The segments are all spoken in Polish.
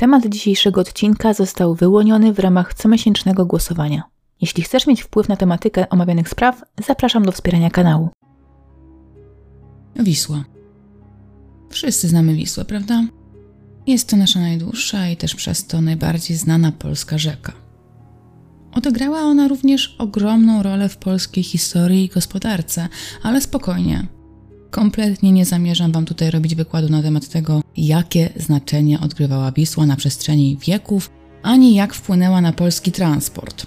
Temat dzisiejszego odcinka został wyłoniony w ramach comiesięcznego głosowania. Jeśli chcesz mieć wpływ na tematykę omawianych spraw, zapraszam do wspierania kanału. Wisła. Wszyscy znamy Wisłę, prawda? Jest to nasza najdłuższa i też przez to najbardziej znana polska rzeka. Odegrała ona również ogromną rolę w polskiej historii i gospodarce, ale spokojnie. Kompletnie nie zamierzam Wam tutaj robić wykładu na temat tego, jakie znaczenie odgrywała Wisła na przestrzeni wieków, ani jak wpłynęła na polski transport.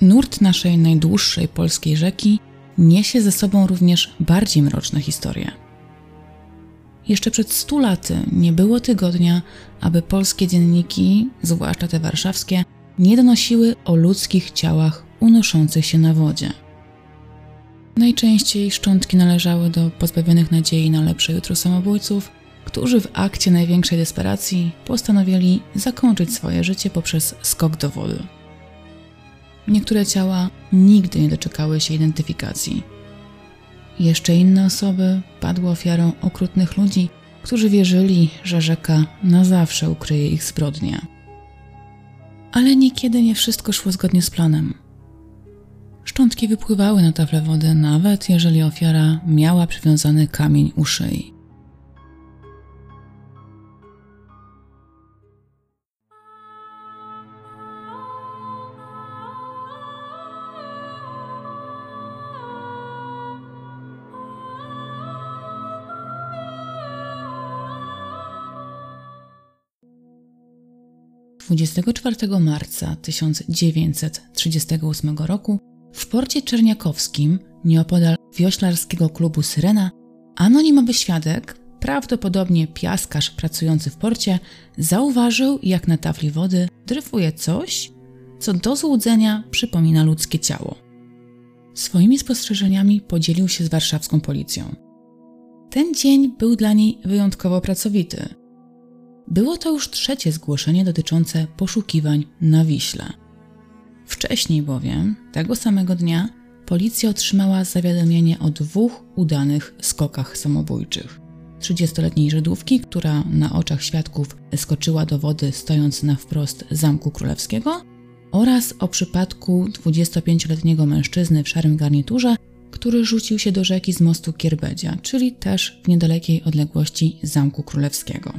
Nurt naszej najdłuższej polskiej rzeki niesie ze sobą również bardziej mroczne historie. Jeszcze przed stu laty nie było tygodnia, aby polskie dzienniki, zwłaszcza te warszawskie, nie donosiły o ludzkich ciałach unoszących się na wodzie. Najczęściej szczątki należały do pozbawionych nadziei na lepsze jutro samobójców, którzy w akcie największej desperacji postanowili zakończyć swoje życie poprzez skok do wody. Niektóre ciała nigdy nie doczekały się identyfikacji. Jeszcze inne osoby padły ofiarą okrutnych ludzi, którzy wierzyli, że rzeka na zawsze ukryje ich zbrodnie. Ale niekiedy nie wszystko szło zgodnie z planem. Szczątki wypływały na tafle wody, nawet jeżeli ofiara miała przywiązany kamień u szyi. 24 marca 1938 roku w porcie czerniakowskim, nieopodal wioślarskiego klubu Syrena, anonimowy świadek, prawdopodobnie piaskarz pracujący w porcie, zauważył, jak na tafli wody dryfuje coś, co do złudzenia przypomina ludzkie ciało. Swoimi spostrzeżeniami podzielił się z warszawską policją. Ten dzień był dla niej wyjątkowo pracowity – było to już trzecie zgłoszenie dotyczące poszukiwań na Wiśle. Wcześniej bowiem, tego samego dnia, policja otrzymała zawiadomienie o dwóch udanych skokach samobójczych. 30-letniej Żydówki, która na oczach świadków skoczyła do wody stojąc na wprost Zamku Królewskiego oraz o przypadku 25-letniego mężczyzny w szarym garniturze, który rzucił się do rzeki z mostu Kierbedzia, czyli też w niedalekiej odległości Zamku Królewskiego.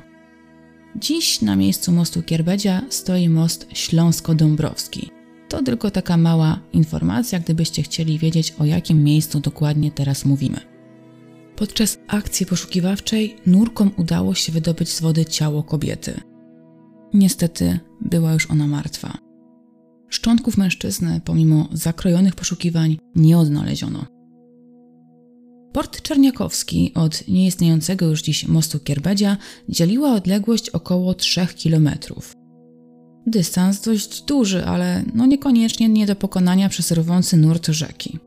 Dziś na miejscu mostu Kierbedzia stoi most Śląsko-Dąbrowski. To tylko taka mała informacja, gdybyście chcieli wiedzieć o jakim miejscu dokładnie teraz mówimy. Podczas akcji poszukiwawczej nurkom udało się wydobyć z wody ciało kobiety. Niestety była już ona martwa. Szczątków mężczyzny, pomimo zakrojonych poszukiwań, nie odnaleziono. Port Czerniakowski od nieistniejącego już dziś mostu Kierbedzia dzieliła odległość około 3 kilometrów. Dystans dość duży, ale no niekoniecznie nie do pokonania przez rwący nurt rzeki.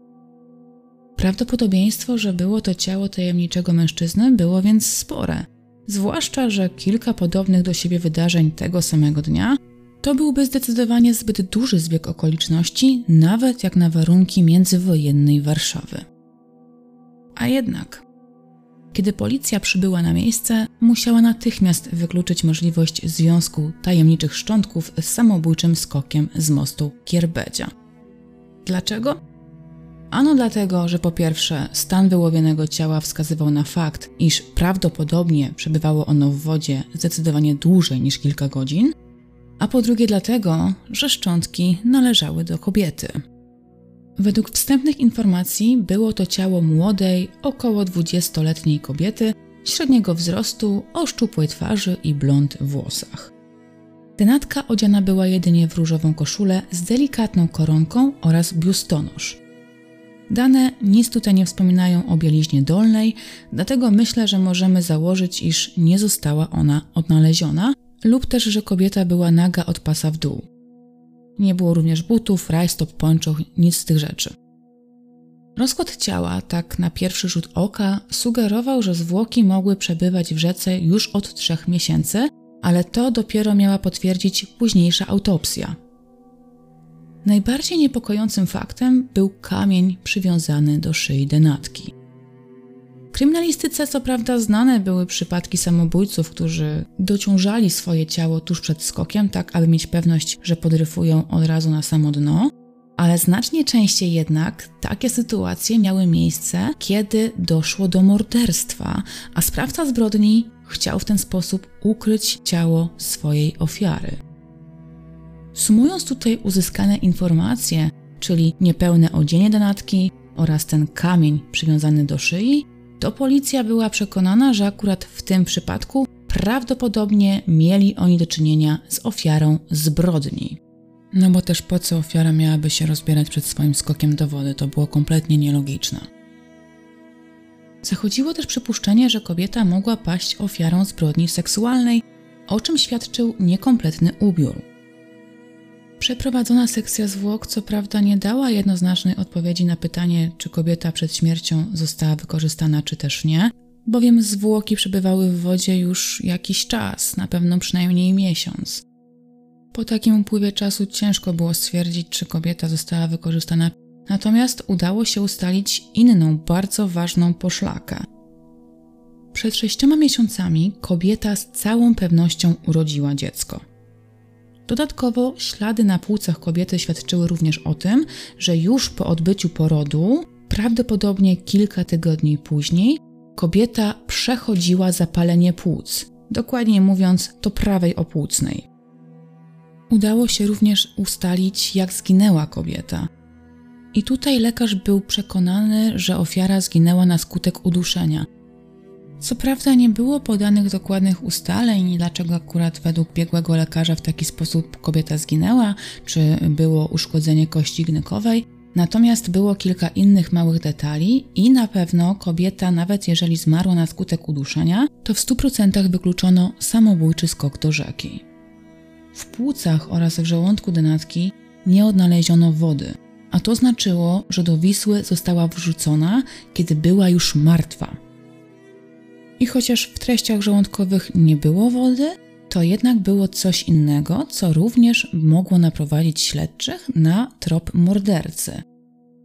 Prawdopodobieństwo, że było to ciało tajemniczego mężczyzny było więc spore, zwłaszcza, że kilka podobnych do siebie wydarzeń tego samego dnia to byłby zdecydowanie zbyt duży zbieg okoliczności, nawet jak na warunki międzywojennej Warszawy. A jednak, kiedy policja przybyła na miejsce, musiała natychmiast wykluczyć możliwość związku tajemniczych szczątków z samobójczym skokiem z mostu Kierbedzia. Dlaczego? Ano dlatego, że po pierwsze stan wyłowionego ciała wskazywał na fakt, iż prawdopodobnie przebywało ono w wodzie zdecydowanie dłużej niż kilka godzin, a po drugie dlatego, że szczątki należały do kobiety. Według wstępnych informacji było to ciało młodej, około 20-letniej kobiety, średniego wzrostu, o szczupłej twarzy i blond włosach. Tenatka odziana była jedynie w różową koszulę z delikatną koronką oraz biustonosz. Dane nic tutaj nie wspominają o bieliźnie dolnej, dlatego myślę, że możemy założyć, iż nie została ona odnaleziona, lub też, że kobieta była naga od pasa w dół. Nie było również butów, rajstop, pończoch, nic z tych rzeczy. Rozkład ciała, tak na pierwszy rzut oka, sugerował, że zwłoki mogły przebywać w rzece już od trzech miesięcy, ale to dopiero miała potwierdzić późniejsza autopsja. Najbardziej niepokojącym faktem był kamień przywiązany do szyi denatki. Kryminalistyce co prawda znane były przypadki samobójców, którzy dociążali swoje ciało tuż przed skokiem, tak aby mieć pewność, że podryfują od razu na samo dno, ale znacznie częściej jednak takie sytuacje miały miejsce, kiedy doszło do morderstwa, a sprawca zbrodni chciał w ten sposób ukryć ciało swojej ofiary. Sumując tutaj uzyskane informacje, czyli niepełne odzienie donatki oraz ten kamień przywiązany do szyi, to policja była przekonana, że akurat w tym przypadku prawdopodobnie mieli oni do czynienia z ofiarą zbrodni. No bo też po co ofiara miałaby się rozbierać przed swoim skokiem do wody, to było kompletnie nielogiczne. Zachodziło też przypuszczenie, że kobieta mogła paść ofiarą zbrodni seksualnej, o czym świadczył niekompletny ubiór. Przeprowadzona sekcja zwłok co prawda nie dała jednoznacznej odpowiedzi na pytanie, czy kobieta przed śmiercią została wykorzystana, czy też nie, bowiem zwłoki przebywały w wodzie już jakiś czas, na pewno przynajmniej miesiąc. Po takim upływie czasu ciężko było stwierdzić, czy kobieta została wykorzystana, natomiast udało się ustalić inną, bardzo ważną poszlakę. Przed sześcioma miesiącami kobieta z całą pewnością urodziła dziecko. Dodatkowo ślady na płucach kobiety świadczyły również o tym, że już po odbyciu porodu, prawdopodobnie kilka tygodni później, kobieta przechodziła zapalenie płuc, dokładnie mówiąc, to prawej opłucnej. Udało się również ustalić, jak zginęła kobieta. I tutaj lekarz był przekonany, że ofiara zginęła na skutek uduszenia – co prawda nie było podanych dokładnych ustaleń, dlaczego akurat według biegłego lekarza w taki sposób kobieta zginęła, czy było uszkodzenie kości gnykowej, natomiast było kilka innych małych detali i na pewno kobieta, nawet jeżeli zmarła na skutek uduszenia, to w 100% wykluczono samobójczy skok do rzeki. W płucach oraz w żołądku denatki nie odnaleziono wody, a to znaczyło, że do Wisły została wrzucona, kiedy była już martwa. I chociaż w treściach żołądkowych nie było wody, to jednak było coś innego, co również mogło naprowadzić śledczych na trop mordercy.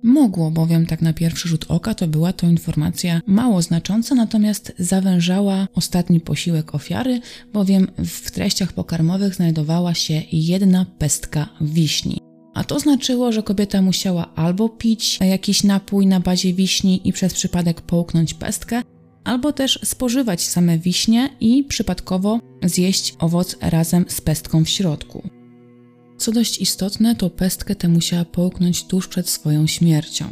Mogło, bowiem tak na pierwszy rzut oka to była to informacja mało znacząca, natomiast zawężała ostatni posiłek ofiary, bowiem w treściach pokarmowych znajdowała się jedna pestka wiśni. A to znaczyło, że kobieta musiała albo pić jakiś napój na bazie wiśni i przez przypadek połknąć pestkę, albo też spożywać same wiśnie i przypadkowo zjeść owoc razem z pestką w środku. Co dość istotne, to pestkę tę musiała połknąć tuż przed swoją śmiercią.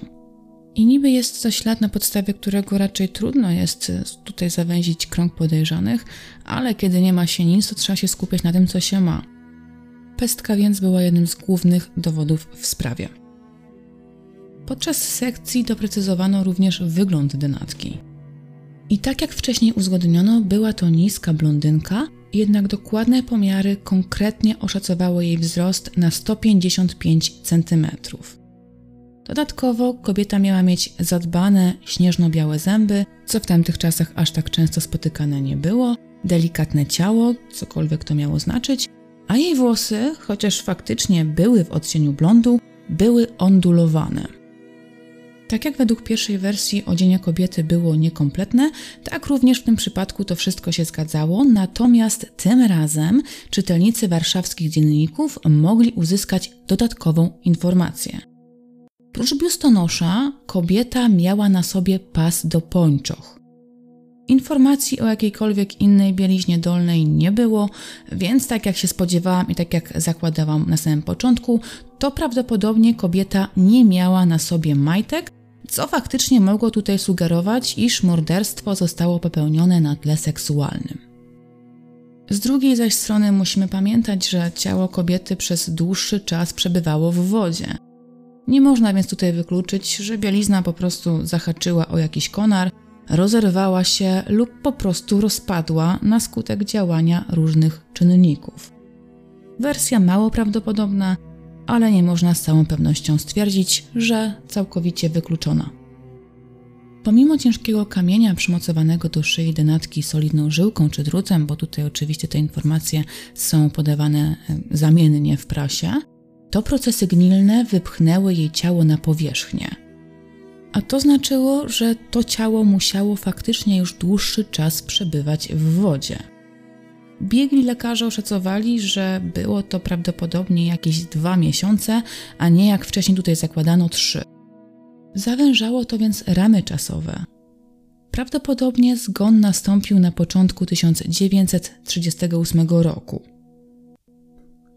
I niby jest to ślad, na podstawie którego raczej trudno jest tutaj zawęzić krąg podejrzanych, ale kiedy nie ma się nic, to trzeba się skupiać na tym, co się ma. Pestka więc była jednym z głównych dowodów w sprawie. Podczas sekcji doprecyzowano również wygląd denatki. I tak jak wcześniej uzgodniono, była to niska blondynka, jednak dokładne pomiary konkretnie oszacowały jej wzrost na 155 cm. Dodatkowo kobieta miała mieć zadbane, śnieżno-białe zęby, co w tamtych czasach aż tak często spotykane nie było, delikatne ciało, cokolwiek to miało znaczyć, a jej włosy, chociaż faktycznie były w odcieniu blondu, były ondulowane. Tak jak według pierwszej wersji odzienie kobiety było niekompletne, tak również w tym przypadku to wszystko się zgadzało, natomiast tym razem czytelnicy warszawskich dzienników mogli uzyskać dodatkową informację. Prócz biustonosza kobieta miała na sobie pas do pończoch. Informacji o jakiejkolwiek innej bieliźnie dolnej nie było, więc tak jak się spodziewałam i tak jak zakładałam na samym początku, to prawdopodobnie kobieta nie miała na sobie majtek, co faktycznie mogło tutaj sugerować, iż morderstwo zostało popełnione na tle seksualnym. Z drugiej zaś strony musimy pamiętać, że ciało kobiety przez dłuższy czas przebywało w wodzie. Nie można więc tutaj wykluczyć, że bielizna po prostu zahaczyła o jakiś konar, rozerwała się lub po prostu rozpadła na skutek działania różnych czynników. Wersja mało prawdopodobna, ale nie można z całą pewnością stwierdzić, że całkowicie wykluczona. Pomimo ciężkiego kamienia przymocowanego do szyi denatki solidną żyłką czy drutem, bo tutaj oczywiście te informacje są podawane zamiennie w prasie, to procesy gnilne wypchnęły jej ciało na powierzchnię. A to znaczyło, że to ciało musiało faktycznie już dłuższy czas przebywać w wodzie. Biegli lekarze oszacowali, że było to prawdopodobnie jakieś dwa miesiące, a nie jak wcześniej tutaj zakładano trzy. Zawężało to więc ramy czasowe. Prawdopodobnie zgon nastąpił na początku 1938 roku.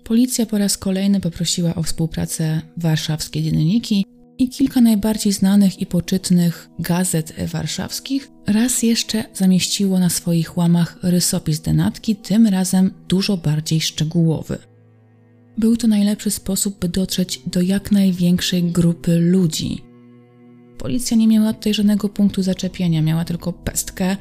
Policja po raz kolejny poprosiła o współpracę warszawskie dzienniki i kilka najbardziej znanych i poczytnych gazet warszawskich raz jeszcze zamieściło na swoich łamach rysopis denatki, tym razem dużo bardziej szczegółowy. Był to najlepszy sposób, by dotrzeć do jak największej grupy ludzi. Policja nie miała tutaj żadnego punktu zaczepienia, miała tylko pestkę,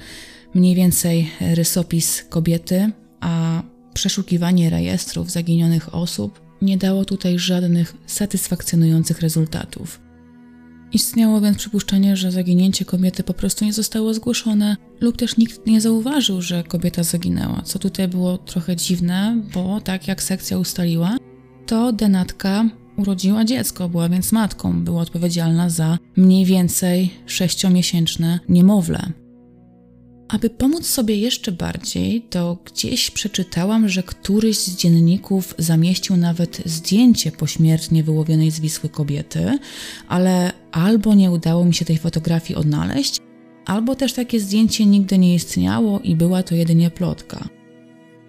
mniej więcej rysopis kobiety, a przeszukiwanie rejestrów zaginionych osób nie dało tutaj żadnych satysfakcjonujących rezultatów. Istniało więc przypuszczenie, że zaginięcie kobiety po prostu nie zostało zgłoszone, lub też nikt nie zauważył, że kobieta zaginęła, co tutaj było trochę dziwne, bo tak jak sekcja ustaliła, to denatka urodziła dziecko, była więc matką, była odpowiedzialna za mniej więcej sześciomiesięczne niemowlę. Aby pomóc sobie jeszcze bardziej, to gdzieś przeczytałam, że któryś z dzienników zamieścił nawet zdjęcie pośmiertnie wyłowionej z Wisły kobiety, ale albo nie udało mi się tej fotografii odnaleźć, albo też takie zdjęcie nigdy nie istniało i była to jedynie plotka.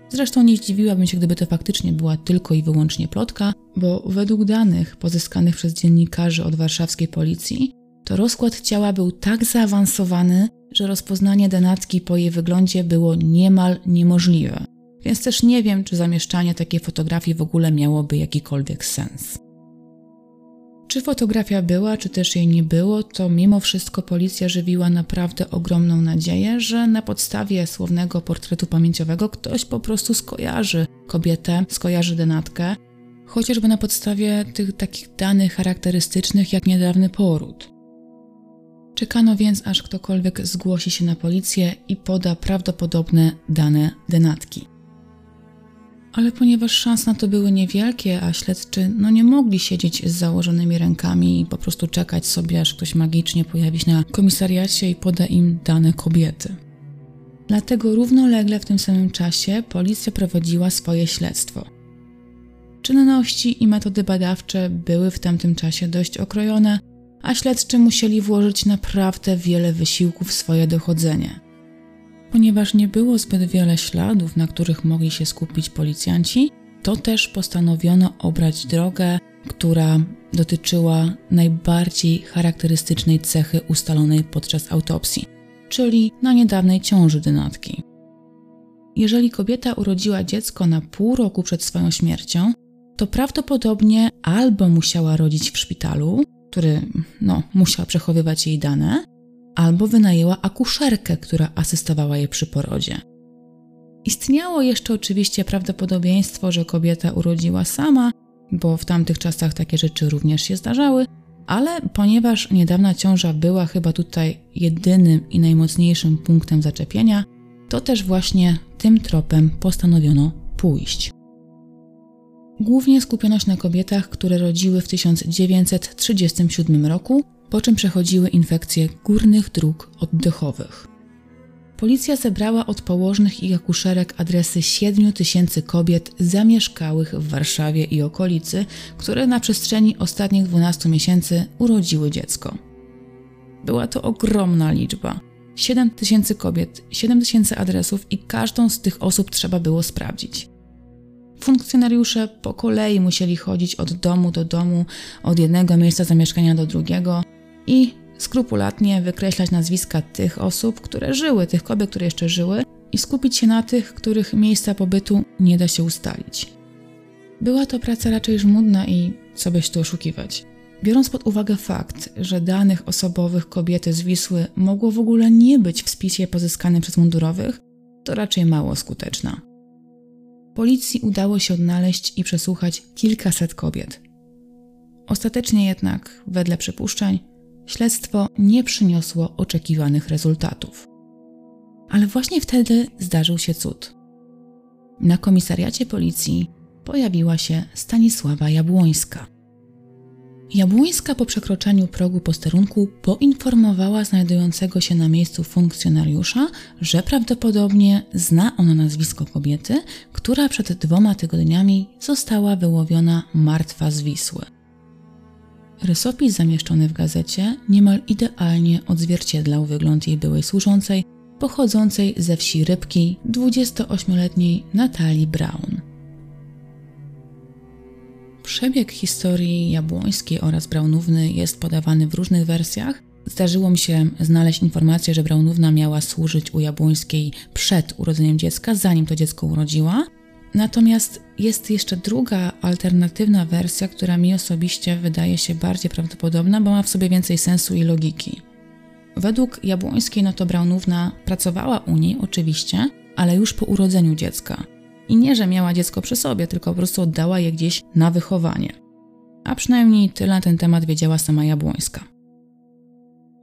Zresztą nie zdziwiłabym się, gdyby to faktycznie była tylko i wyłącznie plotka, bo według danych pozyskanych przez dziennikarzy od warszawskiej policji, to rozkład ciała był tak zaawansowany, że rozpoznanie denatki po jej wyglądzie było niemal niemożliwe. Więc też nie wiem, czy zamieszczanie takiej fotografii w ogóle miałoby jakikolwiek sens. Czy fotografia była, czy też jej nie było, to mimo wszystko policja żywiła naprawdę ogromną nadzieję, że na podstawie słownego portretu pamięciowego ktoś po prostu skojarzy kobietę, skojarzy denatkę, chociażby na podstawie tych takich danych charakterystycznych jak niedawny poród. Czekano więc, aż ktokolwiek zgłosi się na policję i poda prawdopodobne dane denatki. Ale ponieważ szanse na to były niewielkie, a śledczy no nie mogli siedzieć z założonymi rękami i po prostu czekać sobie, aż ktoś magicznie pojawi się na komisariacie i poda im dane kobiety. Dlatego równolegle w tym samym czasie policja prowadziła swoje śledztwo. Czynności i metody badawcze były w tamtym czasie dość okrojone, a śledczy musieli włożyć naprawdę wiele wysiłków w swoje dochodzenie. Ponieważ nie było zbyt wiele śladów, na których mogli się skupić policjanci, to też postanowiono obrać drogę, która dotyczyła najbardziej charakterystycznej cechy ustalonej podczas autopsji, czyli na niedawnej ciąży dynatki. Jeżeli kobieta urodziła dziecko na pół roku przed swoją śmiercią, to prawdopodobnie albo musiała rodzić w szpitalu, który no, musiał przechowywać jej dane, albo wynajęła akuszerkę, która asystowała jej przy porodzie. Istniało jeszcze oczywiście prawdopodobieństwo, że kobieta urodziła sama, bo w tamtych czasach takie rzeczy również się zdarzały, ale ponieważ niedawna ciąża była chyba tutaj jedynym i najmocniejszym punktem zaczepienia, to też właśnie tym tropem postanowiono pójść. Głównie skupiono się na kobietach, które rodziły w 1937 roku, po czym przechodziły infekcje górnych dróg oddechowych. Policja zebrała od położnych i akuszerek adresy 7 tysięcy kobiet zamieszkałych w Warszawie i okolicy, które na przestrzeni ostatnich 12 miesięcy urodziły dziecko. Była to ogromna liczba. 7 tysięcy kobiet, 7 tysięcy adresów i każdą z tych osób trzeba było sprawdzić. Funkcjonariusze po kolei musieli chodzić od domu do domu, od jednego miejsca zamieszkania do drugiego i skrupulatnie wykreślać nazwiska tych osób, które żyły, tych kobiet, które jeszcze żyły, i skupić się na tych, których miejsca pobytu nie da się ustalić. Była to praca raczej żmudna i co byś tu oszukiwać. Biorąc pod uwagę fakt, że danych osobowych kobiety z Wisły mogło w ogóle nie być w spisie pozyskanym przez mundurowych, to raczej mało skuteczna. Policji udało się odnaleźć i przesłuchać kilkaset kobiet. Ostatecznie jednak, wedle przypuszczeń, śledztwo nie przyniosło oczekiwanych rezultatów. Ale właśnie wtedy zdarzył się cud. Na komisariacie policji pojawiła się Stanisława Jabłońska. Jabłońska po przekroczeniu progu posterunku poinformowała znajdującego się na miejscu funkcjonariusza, że prawdopodobnie zna on nazwisko kobiety, która przed dwoma tygodniami została wyłowiona martwa z Wisły. Rysopis zamieszczony w gazecie niemal idealnie odzwierciedlał wygląd jej byłej służącej, pochodzącej ze wsi Rybki, 28-letniej Natalii Brown. Przebieg historii Jabłońskiej oraz Braunówny jest podawany w różnych wersjach. Zdarzyło mi się znaleźć informację, że Braunówna miała służyć u Jabłońskiej przed urodzeniem dziecka, zanim to dziecko urodziła. Natomiast jest jeszcze druga alternatywna wersja, która mi osobiście wydaje się bardziej prawdopodobna, bo ma w sobie więcej sensu i logiki. Według Jabłońskiej, no to Braunówna pracowała u niej oczywiście, ale już po urodzeniu dziecka. I nie, że miała dziecko przy sobie, tylko po prostu oddała je gdzieś na wychowanie. A przynajmniej tyle na ten temat wiedziała sama Jabłońska.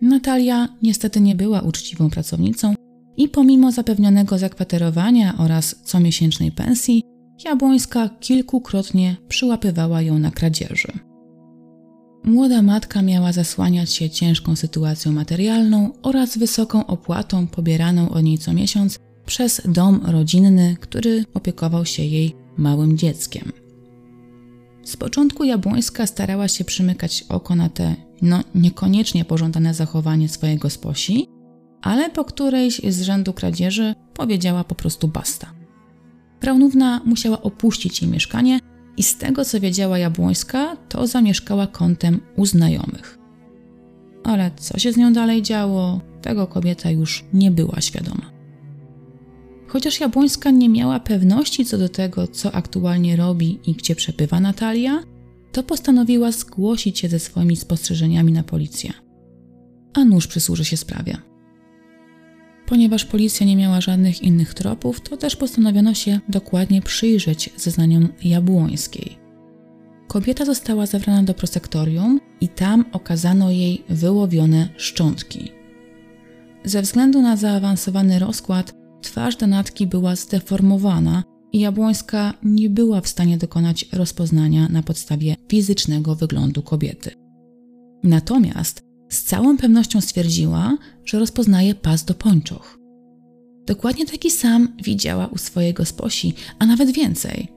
Natalia niestety nie była uczciwą pracownicą i pomimo zapewnionego zakwaterowania oraz comiesięcznej pensji, Jabłońska kilkukrotnie przyłapywała ją na kradzieży. Młoda matka miała zasłaniać się ciężką sytuacją materialną oraz wysoką opłatą pobieraną od niej co miesiąc przez dom rodzinny, który opiekował się jej małym dzieckiem. Z początku Jabłońska starała się przymykać oko na te, no niekoniecznie pożądane zachowanie swojego sposi, ale po którejś z rzędu kradzieży powiedziała po prostu basta. Braunówna musiała opuścić jej mieszkanie i z tego co wiedziała Jabłońska, to zamieszkała kątem u znajomych. Ale co się z nią dalej działo, tego kobieta już nie była świadoma. Chociaż Jabłońska nie miała pewności co do tego, co aktualnie robi i gdzie przebywa Natalia, to postanowiła zgłosić się ze swoimi spostrzeżeniami na policję. A nóż przysłuży się sprawie. Ponieważ policja nie miała żadnych innych tropów, to też postanowiono się dokładnie przyjrzeć zeznaniom Jabłońskiej. Kobieta została zabrana do prosektorium i tam okazano jej wyłowione szczątki. Ze względu na zaawansowany rozkład, twarz Donatki była zdeformowana i Jabłońska nie była w stanie dokonać rozpoznania na podstawie fizycznego wyglądu kobiety. Natomiast z całą pewnością stwierdziła, że rozpoznaje pas do pończoch. Dokładnie taki sam widziała u swojego sposi, a nawet więcej.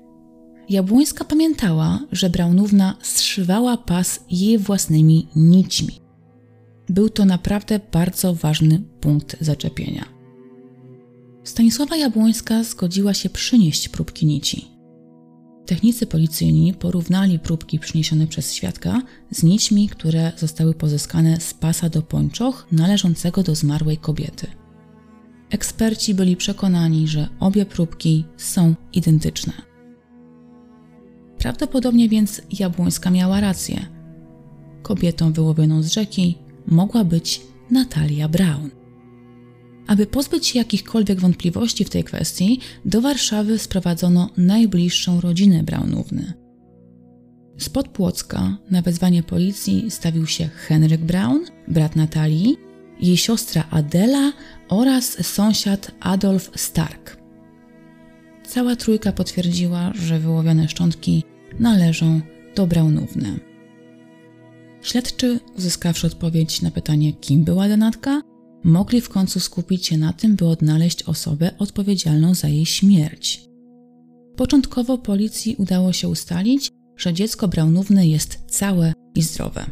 Jabłońska pamiętała, że Braunówna zszywała pas jej własnymi nićmi. Był to naprawdę bardzo ważny punkt zaczepienia. Stanisława Jabłońska zgodziła się przynieść próbki nici. Technicy policyjni porównali próbki przyniesione przez świadka z nićmi, które zostały pozyskane z pasa do pończoch należącego do zmarłej kobiety. Eksperci byli przekonani, że obie próbki są identyczne. Prawdopodobnie więc Jabłońska miała rację. Kobietą wyłowioną z rzeki mogła być Natalia Brown. Aby pozbyć się jakichkolwiek wątpliwości w tej kwestii, do Warszawy sprowadzono najbliższą rodzinę Braunówny. Spod Płocka na wezwanie policji stawił się Henryk Braun, brat Natalii, jej siostra Adela oraz sąsiad Adolf Stark. Cała trójka potwierdziła, że wyłowione szczątki należą do Braunówny. Śledczy, uzyskawszy odpowiedź na pytanie, kim była Donatka, mogli w końcu skupić się na tym, by odnaleźć osobę odpowiedzialną za jej śmierć. Początkowo policji udało się ustalić, że dziecko Braunówny jest całe i zdrowe.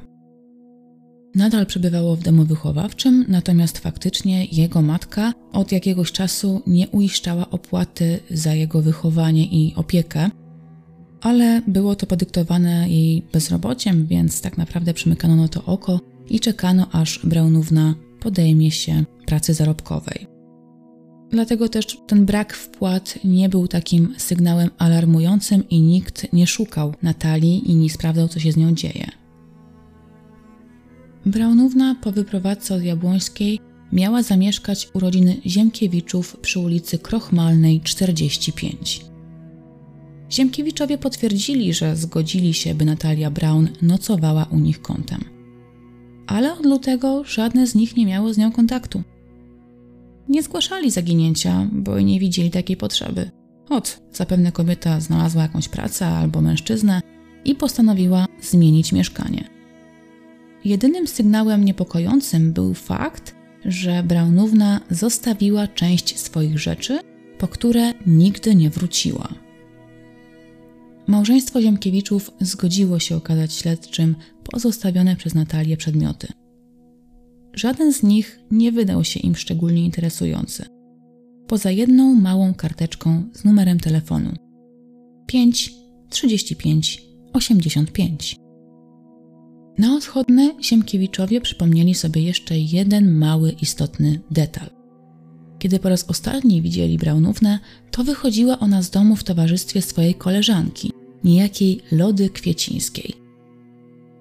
Nadal przebywało w domu wychowawczym, natomiast faktycznie jego matka od jakiegoś czasu nie uiszczała opłaty za jego wychowanie i opiekę, ale było to podyktowane jej bezrobociem, więc tak naprawdę przymykano na to oko i czekano, aż Braunówna podejmie się pracy zarobkowej. Dlatego też ten brak wpłat nie był takim sygnałem alarmującym i nikt nie szukał Natalii i nie sprawdzał, co się z nią dzieje. Braunówna po wyprowadzce od Jabłońskiej miała zamieszkać u rodziny Ziemkiewiczów przy ulicy Krochmalnej 45. Ziemkiewiczowie potwierdzili, że zgodzili się, by Natalia Braun nocowała u nich kątem ale od lutego żadne z nich nie miało z nią kontaktu. Nie zgłaszali zaginięcia, bo nie widzieli takiej potrzeby. Ot, zapewne kobieta znalazła jakąś pracę albo mężczyznę i postanowiła zmienić mieszkanie. Jedynym sygnałem niepokojącym był fakt, że Braunówna zostawiła część swoich rzeczy, po które nigdy nie wróciła. Małżeństwo Ziemkiewiczów zgodziło się okazać śledczym pozostawione przez Natalię przedmioty. Żaden z nich nie wydał się im szczególnie interesujący. Poza jedną małą karteczką z numerem telefonu 5 35 85. Na odchodne Siemkiewiczowie przypomnieli sobie jeszcze jeden mały, istotny detal. Kiedy po raz ostatni widzieli Braunównę, to wychodziła ona z domu w towarzystwie swojej koleżanki, niejakiej Lody Kwiecińskiej.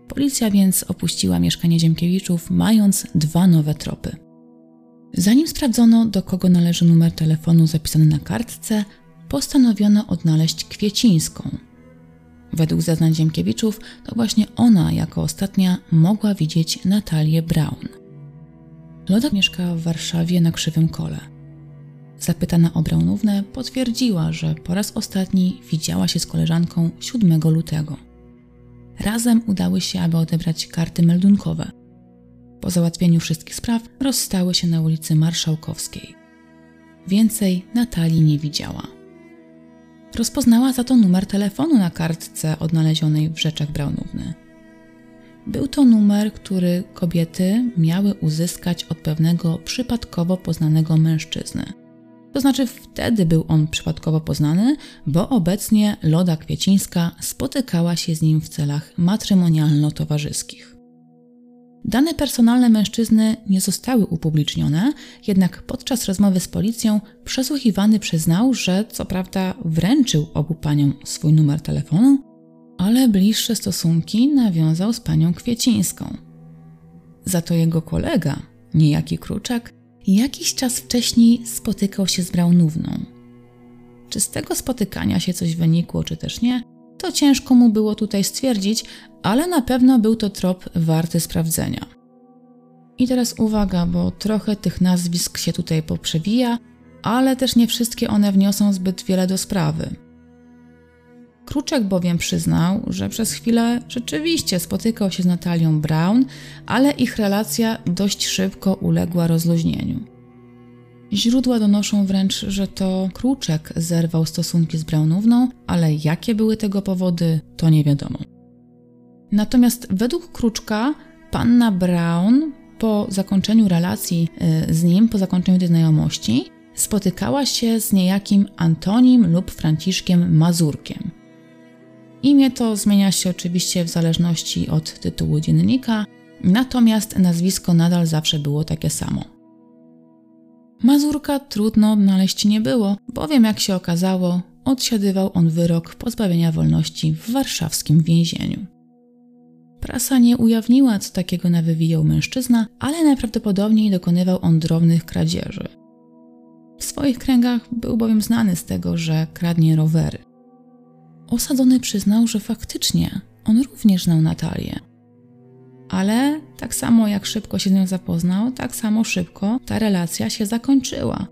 Policja więc opuściła mieszkanie Ziemkiewiczów, mając dwa nowe tropy. Zanim sprawdzono, do kogo należy numer telefonu zapisany na kartce, postanowiono odnaleźć Kwiecińską. Według zeznań Ziemkiewiczów, to właśnie ona jako ostatnia mogła widzieć Natalię Braun. Loda mieszkała w Warszawie na Krzywym Kole. Zapytana o Braunównę potwierdziła, że po raz ostatni widziała się z koleżanką 7 lutego. Razem udały się, aby odebrać karty meldunkowe. Po załatwieniu wszystkich spraw rozstały się na ulicy Marszałkowskiej. Więcej Natalii nie widziała. Rozpoznała za to numer telefonu na kartce odnalezionej w rzeczach Braunówny. Był to numer, który kobiety miały uzyskać od pewnego przypadkowo poznanego mężczyzny. To znaczy wtedy był on przypadkowo poznany, bo obecnie Loda Kwiecińska spotykała się z nim w celach matrymonialno-towarzyskich. Dane personalne mężczyzny nie zostały upublicznione, jednak podczas rozmowy z policją przesłuchiwany przyznał, że co prawda wręczył obu paniom swój numer telefonu, ale bliższe stosunki nawiązał z panią Kwiecińską. Za to jego kolega, niejaki Kruczak, jakiś czas wcześniej spotykał się z Braunówną. Czy z tego spotykania się coś wynikło, czy też nie, to ciężko mu było tutaj stwierdzić, ale na pewno był to trop warty sprawdzenia. I teraz uwaga, bo trochę tych nazwisk się tutaj poprzewija, ale też nie wszystkie one wniosą zbyt wiele do sprawy. Kruczek bowiem przyznał, że przez chwilę rzeczywiście spotykał się z Natalią Brown, ale ich relacja dość szybko uległa rozluźnieniu. Źródła donoszą wręcz, że to Kruczek zerwał stosunki z Brownówną, ale jakie były tego powody, to nie wiadomo. Natomiast według Kruczka panna Brown po zakończeniu relacji y, z nim, po zakończeniu tej znajomości, spotykała się z niejakim Antonim lub Franciszkiem Mazurkiem. Imię to zmienia się oczywiście w zależności od tytułu dziennika, natomiast nazwisko nadal zawsze było takie samo. Mazurka trudno odnaleźć nie było, bowiem jak się okazało, odsiadywał on wyrok pozbawienia wolności w warszawskim więzieniu. Prasa nie ujawniła, co takiego nawywijał mężczyzna, ale najprawdopodobniej dokonywał on drobnych kradzieży. W swoich kręgach był bowiem znany z tego, że kradnie rowery. Osadzony przyznał, że faktycznie on również znał Natalię. Ale tak samo jak szybko się z nią zapoznał, tak samo szybko ta relacja się zakończyła.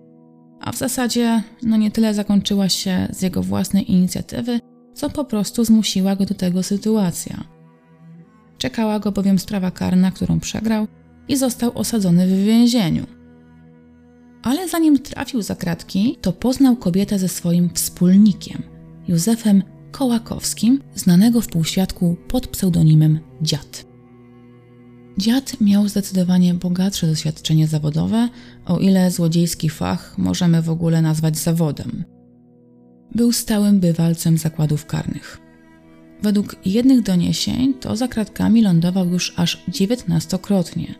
A w zasadzie, no nie tyle zakończyła się z jego własnej inicjatywy, co po prostu zmusiła go do tego sytuacja. Czekała go bowiem sprawa karna, którą przegrał i został osadzony w więzieniu. Ale zanim trafił za kratki, to poznał kobietę ze swoim wspólnikiem, Józefem Kołakowskim, znanego w półświadku pod pseudonimem Dziad. Dziad miał zdecydowanie bogatsze doświadczenie zawodowe, o ile złodziejski fach możemy w ogóle nazwać zawodem. Był stałym bywalcem zakładów karnych. Według jednych doniesień to za kratkami lądował już aż dziewiętnastokrotnie.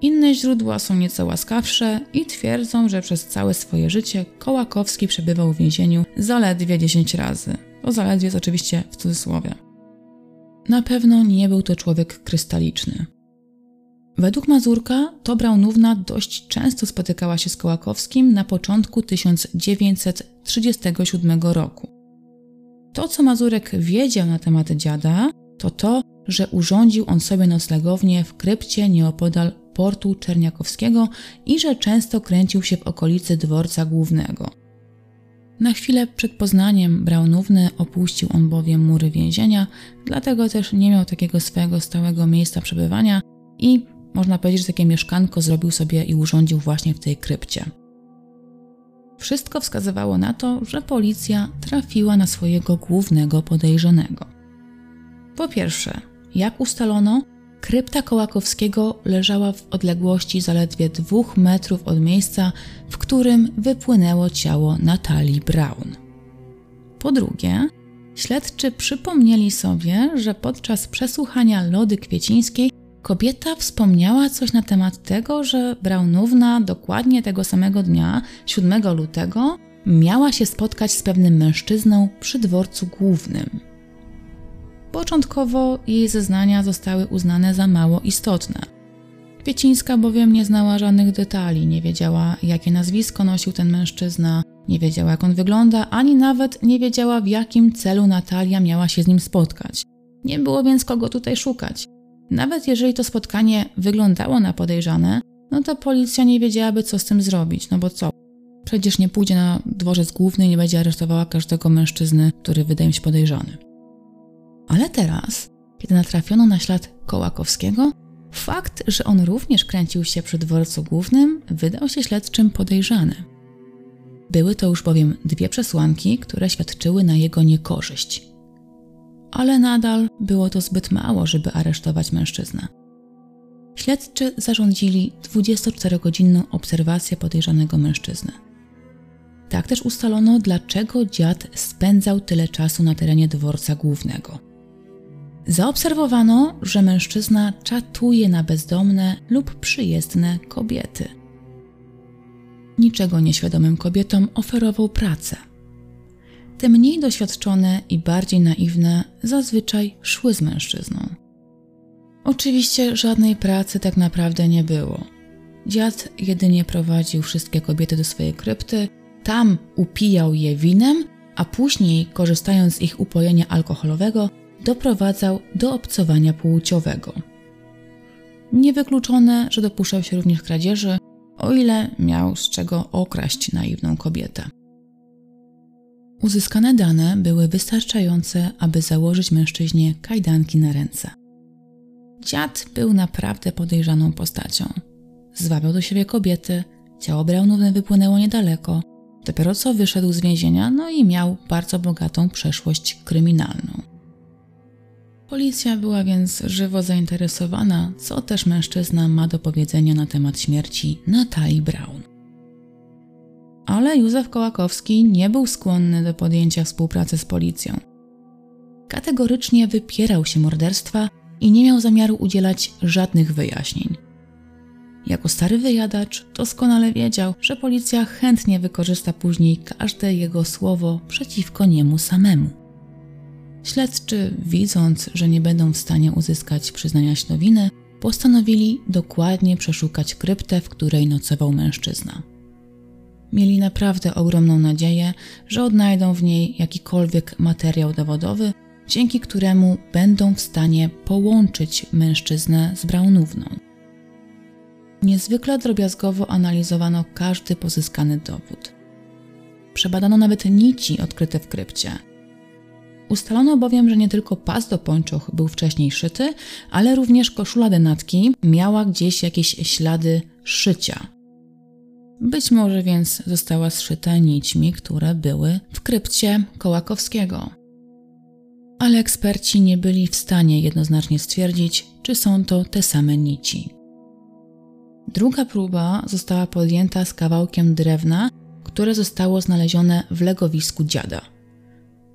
Inne źródła są nieco łaskawsze i twierdzą, że przez całe swoje życie Kołakowski przebywał w więzieniu zaledwie 10 razy. To zaledwie jest oczywiście w cudzysłowie. Na pewno nie był to człowiek krystaliczny. Według Mazurka to Braunówna dość często spotykała się z Kołakowskim na początku 1937 roku. To, co Mazurek wiedział na temat dziada, to to, że urządził on sobie noclegownię w krypcie nieopodal portu Czerniakowskiego i że często kręcił się w okolicy dworca głównego. Na chwilę przed Poznaniem Braunówny opuścił on bowiem mury więzienia, dlatego też nie miał takiego swojego stałego miejsca przebywania i można powiedzieć, że takie mieszkanko zrobił sobie i urządził właśnie w tej krypcie. Wszystko wskazywało na to, że policja trafiła na swojego głównego podejrzanego. Po pierwsze, jak ustalono, krypta Kołakowskiego leżała w odległości zaledwie dwóch metrów od miejsca, w którym wypłynęło ciało Natalii Brown. Po drugie, śledczy przypomnieli sobie, że podczas przesłuchania Lody Kwiecińskiej Kobieta wspomniała coś na temat tego, że Braunówna dokładnie tego samego dnia, 7 lutego, miała się spotkać z pewnym mężczyzną przy dworcu głównym. Początkowo jej zeznania zostały uznane za mało istotne. Kwiecińska bowiem nie znała żadnych detali, nie wiedziała, jakie nazwisko nosił ten mężczyzna, nie wiedziała, jak on wygląda, ani nawet nie wiedziała, w jakim celu Natalia miała się z nim spotkać. Nie było więc kogo tutaj szukać. Nawet jeżeli to spotkanie wyglądało na podejrzane, no to policja nie wiedziałaby, co z tym zrobić. No bo co? Przecież nie pójdzie na dworzec główny i nie będzie aresztowała każdego mężczyzny, który wydaje się podejrzany. Ale teraz, kiedy natrafiono na ślad Kołakowskiego, fakt, że on również kręcił się przy dworcu głównym, wydał się śledczym podejrzany. Były to już bowiem dwie przesłanki, które świadczyły na jego niekorzyść ale nadal było to zbyt mało, żeby aresztować mężczyznę. Śledczy zarządzili 24-godzinną obserwację podejrzanego mężczyzny. Tak też ustalono, dlaczego dziad spędzał tyle czasu na terenie dworca głównego. Zaobserwowano, że mężczyzna czatuje na bezdomne lub przyjezdne kobiety. Niczego nieświadomym kobietom oferował pracę te mniej doświadczone i bardziej naiwne zazwyczaj szły z mężczyzną. Oczywiście żadnej pracy tak naprawdę nie było. Dziad jedynie prowadził wszystkie kobiety do swojej krypty, tam upijał je winem, a później, korzystając z ich upojenia alkoholowego, doprowadzał do obcowania płciowego. Niewykluczone, że dopuszczał się również kradzieży, o ile miał z czego okraść naiwną kobietę. Uzyskane dane były wystarczające, aby założyć mężczyźnie kajdanki na ręce. Dziad był naprawdę podejrzaną postacią. Zwabiał do siebie kobiety, ciało Braunówny wypłynęło niedaleko, dopiero co wyszedł z więzienia, no i miał bardzo bogatą przeszłość kryminalną. Policja była więc żywo zainteresowana, co też mężczyzna ma do powiedzenia na temat śmierci Natalii Brown ale Józef Kołakowski nie był skłonny do podjęcia współpracy z policją. Kategorycznie wypierał się morderstwa i nie miał zamiaru udzielać żadnych wyjaśnień. Jako stary wyjadacz doskonale wiedział, że policja chętnie wykorzysta później każde jego słowo przeciwko niemu samemu. Śledczy, widząc, że nie będą w stanie uzyskać przyznania ślowiny, postanowili dokładnie przeszukać kryptę, w której nocował mężczyzna. Mieli naprawdę ogromną nadzieję, że odnajdą w niej jakikolwiek materiał dowodowy, dzięki któremu będą w stanie połączyć mężczyznę z Braunówną. Niezwykle drobiazgowo analizowano każdy pozyskany dowód. Przebadano nawet nici odkryte w krypcie. Ustalono bowiem, że nie tylko pas do pończoch był wcześniej szyty, ale również koszula denatki miała gdzieś jakieś ślady szycia – być może więc została zszyta nićmi, które były w krypcie Kołakowskiego. Ale eksperci nie byli w stanie jednoznacznie stwierdzić, czy są to te same nici. Druga próba została podjęta z kawałkiem drewna, które zostało znalezione w legowisku dziada.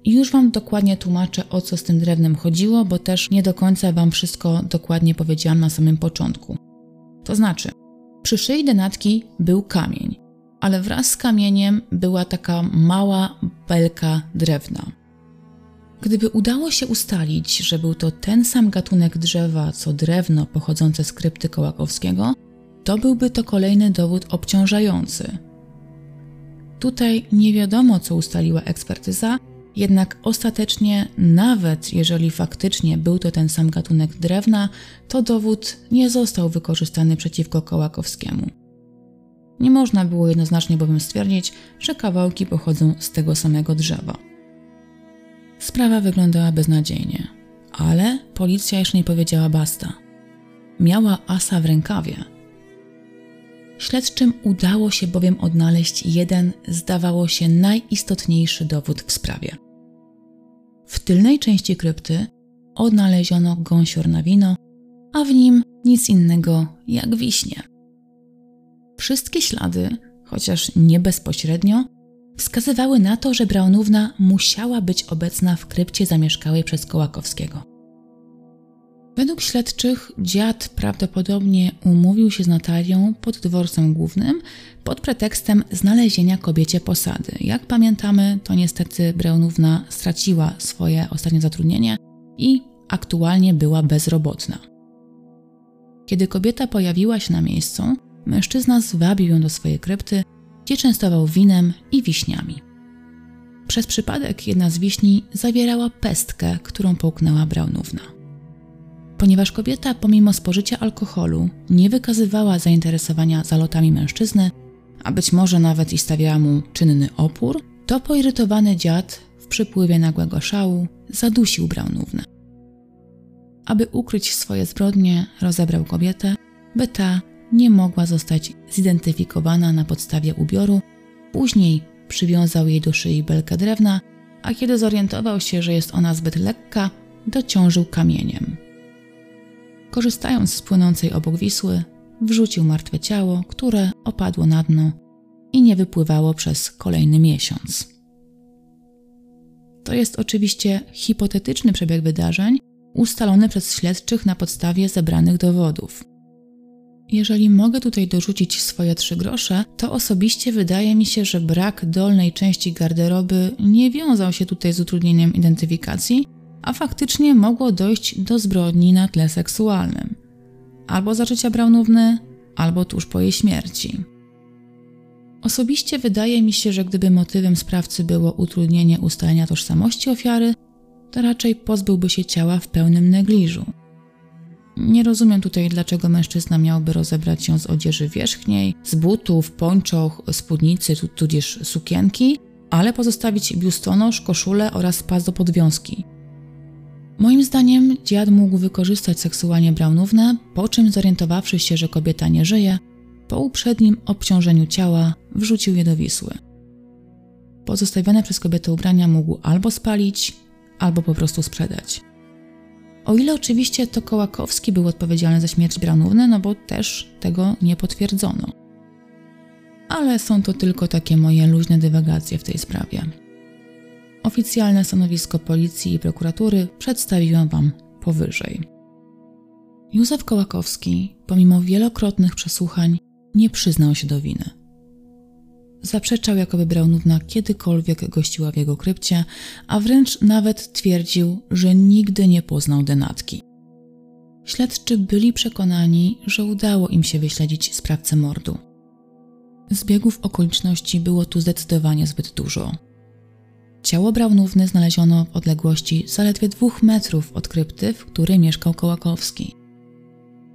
I już Wam dokładnie tłumaczę, o co z tym drewnem chodziło, bo też nie do końca Wam wszystko dokładnie powiedziałam na samym początku. To znaczy, przy szyi denatki był kamień, ale wraz z kamieniem była taka mała belka drewna. Gdyby udało się ustalić, że był to ten sam gatunek drzewa co drewno pochodzące z krypty Kołakowskiego, to byłby to kolejny dowód obciążający. Tutaj nie wiadomo, co ustaliła ekspertyza, jednak ostatecznie, nawet jeżeli faktycznie był to ten sam gatunek drewna, to dowód nie został wykorzystany przeciwko Kołakowskiemu. Nie można było jednoznacznie bowiem stwierdzić, że kawałki pochodzą z tego samego drzewa. Sprawa wyglądała beznadziejnie, ale policja jeszcze nie powiedziała basta. Miała asa w rękawie. Śledczym udało się bowiem odnaleźć jeden, zdawało się, najistotniejszy dowód w sprawie. W tylnej części krypty odnaleziono gąsior na wino, a w nim nic innego jak wiśnie. Wszystkie ślady, chociaż nie bezpośrednio, wskazywały na to, że Braunówna musiała być obecna w krypcie zamieszkałej przez Kołakowskiego. Według śledczych dziad prawdopodobnie umówił się z Natalią pod dworcem głównym pod pretekstem znalezienia kobiecie posady. Jak pamiętamy, to niestety Braunówna straciła swoje ostatnie zatrudnienie i aktualnie była bezrobotna. Kiedy kobieta pojawiła się na miejscu, mężczyzna zwabił ją do swojej krypty, gdzie częstował winem i wiśniami. Przez przypadek jedna z wiśni zawierała pestkę, którą połknęła Braunówna. Ponieważ kobieta, pomimo spożycia alkoholu, nie wykazywała zainteresowania zalotami mężczyzny, a być może nawet i stawiała mu czynny opór, to poirytowany dziad w przypływie nagłego szału zadusił Braunownę. Aby ukryć swoje zbrodnie, rozebrał kobietę, by ta nie mogła zostać zidentyfikowana na podstawie ubioru. Później przywiązał jej do szyi belkę drewna, a kiedy zorientował się, że jest ona zbyt lekka, dociążył kamieniem. Korzystając z płynącej obok Wisły, wrzucił martwe ciało, które opadło na dno i nie wypływało przez kolejny miesiąc. To jest oczywiście hipotetyczny przebieg wydarzeń, ustalony przez śledczych na podstawie zebranych dowodów. Jeżeli mogę tutaj dorzucić swoje trzy grosze, to osobiście wydaje mi się, że brak dolnej części garderoby nie wiązał się tutaj z utrudnieniem identyfikacji, a faktycznie mogło dojść do zbrodni na tle seksualnym. Albo za życia Braunówny, albo tuż po jej śmierci. Osobiście wydaje mi się, że gdyby motywem sprawcy było utrudnienie ustalenia tożsamości ofiary, to raczej pozbyłby się ciała w pełnym negliżu. Nie rozumiem tutaj, dlaczego mężczyzna miałby rozebrać ją z odzieży wierzchniej, z butów, pończoch, spódnicy, tudzież sukienki, ale pozostawić biustonosz, koszulę oraz pas do podwiązki. Moim zdaniem dziad mógł wykorzystać seksualnie Braunownę, po czym zorientowawszy się, że kobieta nie żyje, po uprzednim obciążeniu ciała wrzucił je do Wisły. Pozostawione przez kobietę ubrania mógł albo spalić, albo po prostu sprzedać. O ile oczywiście to Kołakowski był odpowiedzialny za śmierć Braunówny, no bo też tego nie potwierdzono. Ale są to tylko takie moje luźne dywagacje w tej sprawie. Oficjalne stanowisko policji i prokuratury przedstawiłam Wam powyżej. Józef Kołakowski, pomimo wielokrotnych przesłuchań, nie przyznał się do winy. Zaprzeczał, jakoby Braunówna kiedykolwiek gościła w jego krypcie, a wręcz nawet twierdził, że nigdy nie poznał denatki. Śledczy byli przekonani, że udało im się wyśledzić sprawcę mordu. Zbiegów okoliczności było tu zdecydowanie zbyt dużo. Ciało Braunówny znaleziono w odległości zaledwie dwóch metrów od krypty, w której mieszkał Kołakowski.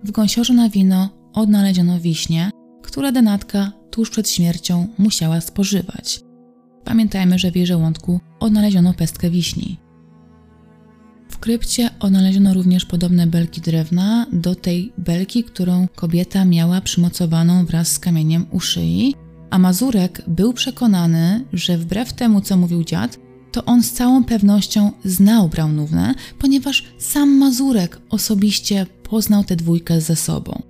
W gąsiorze na wino odnaleziono wiśnie, które denatka tuż przed śmiercią musiała spożywać. Pamiętajmy, że w jej żołądku odnaleziono pestkę wiśni. W krypcie odnaleziono również podobne belki drewna do tej belki, którą kobieta miała przymocowaną wraz z kamieniem u szyi, a Mazurek był przekonany, że wbrew temu, co mówił dziad, to on z całą pewnością znał Braunownę, ponieważ sam Mazurek osobiście poznał tę dwójkę ze sobą.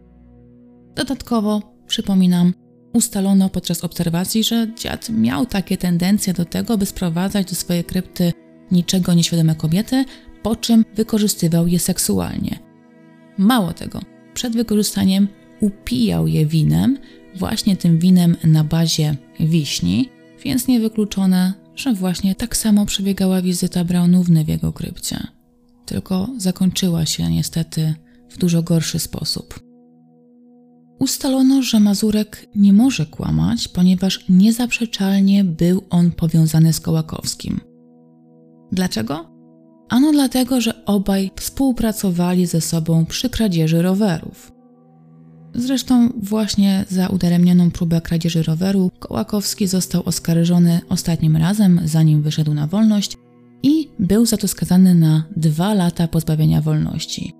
Dodatkowo, przypominam, ustalono podczas obserwacji, że dziad miał takie tendencje do tego, by sprowadzać do swojej krypty niczego nieświadome kobiety, po czym wykorzystywał je seksualnie. Mało tego, przed wykorzystaniem upijał je winem, właśnie tym winem na bazie wiśni, więc niewykluczone, że właśnie tak samo przebiegała wizyta Braunówny w jego krypcie. Tylko zakończyła się niestety w dużo gorszy sposób. Ustalono, że Mazurek nie może kłamać, ponieważ niezaprzeczalnie był on powiązany z Kołakowskim. Dlaczego? Ano dlatego, że obaj współpracowali ze sobą przy kradzieży rowerów. Zresztą właśnie za udaremnioną próbę kradzieży roweru Kołakowski został oskarżony ostatnim razem, zanim wyszedł na wolność i był za to skazany na dwa lata pozbawienia wolności.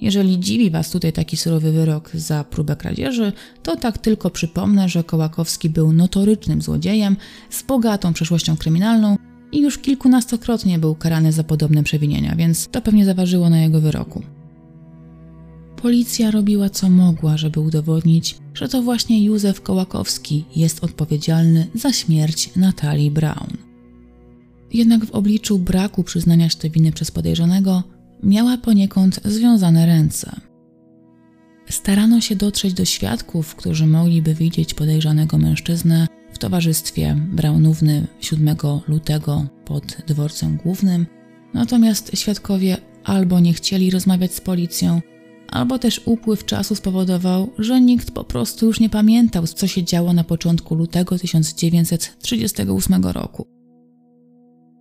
Jeżeli dziwi Was tutaj taki surowy wyrok za próbę kradzieży, to tak tylko przypomnę, że Kołakowski był notorycznym złodziejem z bogatą przeszłością kryminalną i już kilkunastokrotnie był karany za podobne przewinienia, więc to pewnie zaważyło na jego wyroku. Policja robiła co mogła, żeby udowodnić, że to właśnie Józef Kołakowski jest odpowiedzialny za śmierć Natalii Brown. Jednak w obliczu braku przyznania się winy przez podejrzanego, miała poniekąd związane ręce. Starano się dotrzeć do świadków, którzy mogliby widzieć podejrzanego mężczyznę w towarzystwie Braunówny 7 lutego pod dworcem głównym, natomiast świadkowie albo nie chcieli rozmawiać z policją, albo też upływ czasu spowodował, że nikt po prostu już nie pamiętał, co się działo na początku lutego 1938 roku.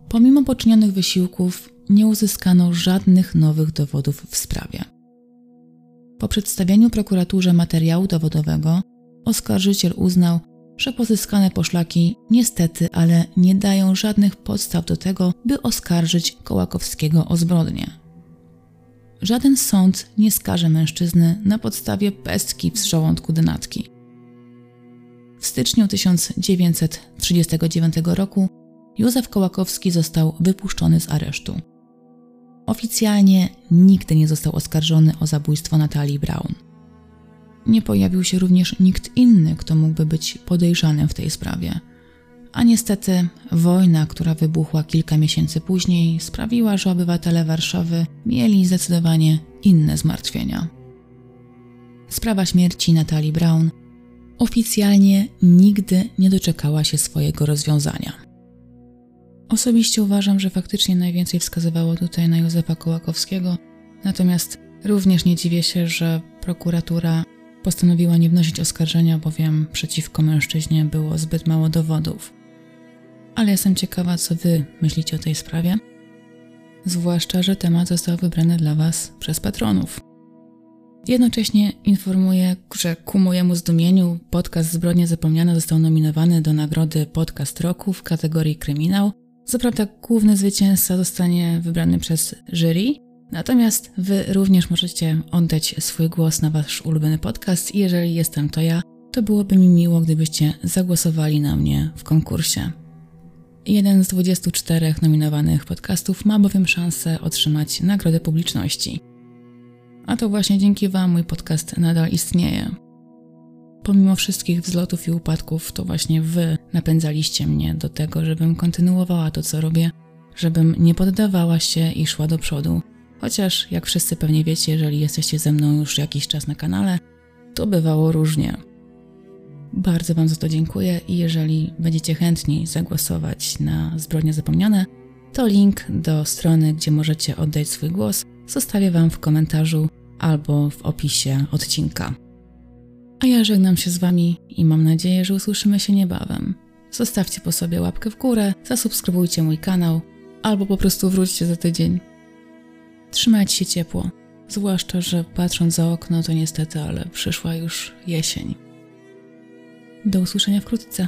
Pomimo poczynionych wysiłków, nie uzyskano żadnych nowych dowodów w sprawie. Po przedstawieniu prokuraturze materiału dowodowego, oskarżyciel uznał, że pozyskane poszlaki niestety, ale nie dają żadnych podstaw do tego, by oskarżyć Kołakowskiego o zbrodnię. Żaden sąd nie skaże mężczyzny na podstawie pestki w żołądku denatki. W styczniu 1939 roku Józef Kołakowski został wypuszczony z aresztu. Oficjalnie nigdy nie został oskarżony o zabójstwo Natalii Brown. Nie pojawił się również nikt inny, kto mógłby być podejrzanym w tej sprawie. A niestety wojna, która wybuchła kilka miesięcy później, sprawiła, że obywatele Warszawy mieli zdecydowanie inne zmartwienia. Sprawa śmierci Natalii Brown oficjalnie nigdy nie doczekała się swojego rozwiązania. Osobiście uważam, że faktycznie najwięcej wskazywało tutaj na Józefa Kołakowskiego, natomiast również nie dziwię się, że prokuratura postanowiła nie wnosić oskarżenia, bowiem przeciwko mężczyźnie było zbyt mało dowodów. Ale jestem ciekawa, co Wy myślicie o tej sprawie. Zwłaszcza, że temat został wybrany dla Was przez patronów. Jednocześnie informuję, że ku mojemu zdumieniu podcast Zbrodnia Zapomniana został nominowany do nagrody Podcast Roku w kategorii Kryminał, co prawda główny zwycięzca zostanie wybrany przez jury, natomiast Wy również możecie oddać swój głos na Wasz ulubiony podcast i jeżeli jestem to ja, to byłoby mi miło, gdybyście zagłosowali na mnie w konkursie. Jeden z 24 nominowanych podcastów ma bowiem szansę otrzymać nagrodę publiczności. A to właśnie dzięki Wam mój podcast nadal istnieje pomimo wszystkich wzlotów i upadków, to właśnie wy napędzaliście mnie do tego, żebym kontynuowała to, co robię, żebym nie poddawała się i szła do przodu. Chociaż, jak wszyscy pewnie wiecie, jeżeli jesteście ze mną już jakiś czas na kanale, to bywało różnie. Bardzo Wam za to dziękuję i jeżeli będziecie chętni zagłosować na Zbrodnie Zapomniane, to link do strony, gdzie możecie oddać swój głos, zostawię Wam w komentarzu albo w opisie odcinka. A ja żegnam się z Wami i mam nadzieję, że usłyszymy się niebawem. Zostawcie po sobie łapkę w górę, zasubskrybujcie mój kanał albo po prostu wróćcie za tydzień. Trzymajcie się ciepło, zwłaszcza, że patrząc za okno to niestety, ale przyszła już jesień. Do usłyszenia wkrótce.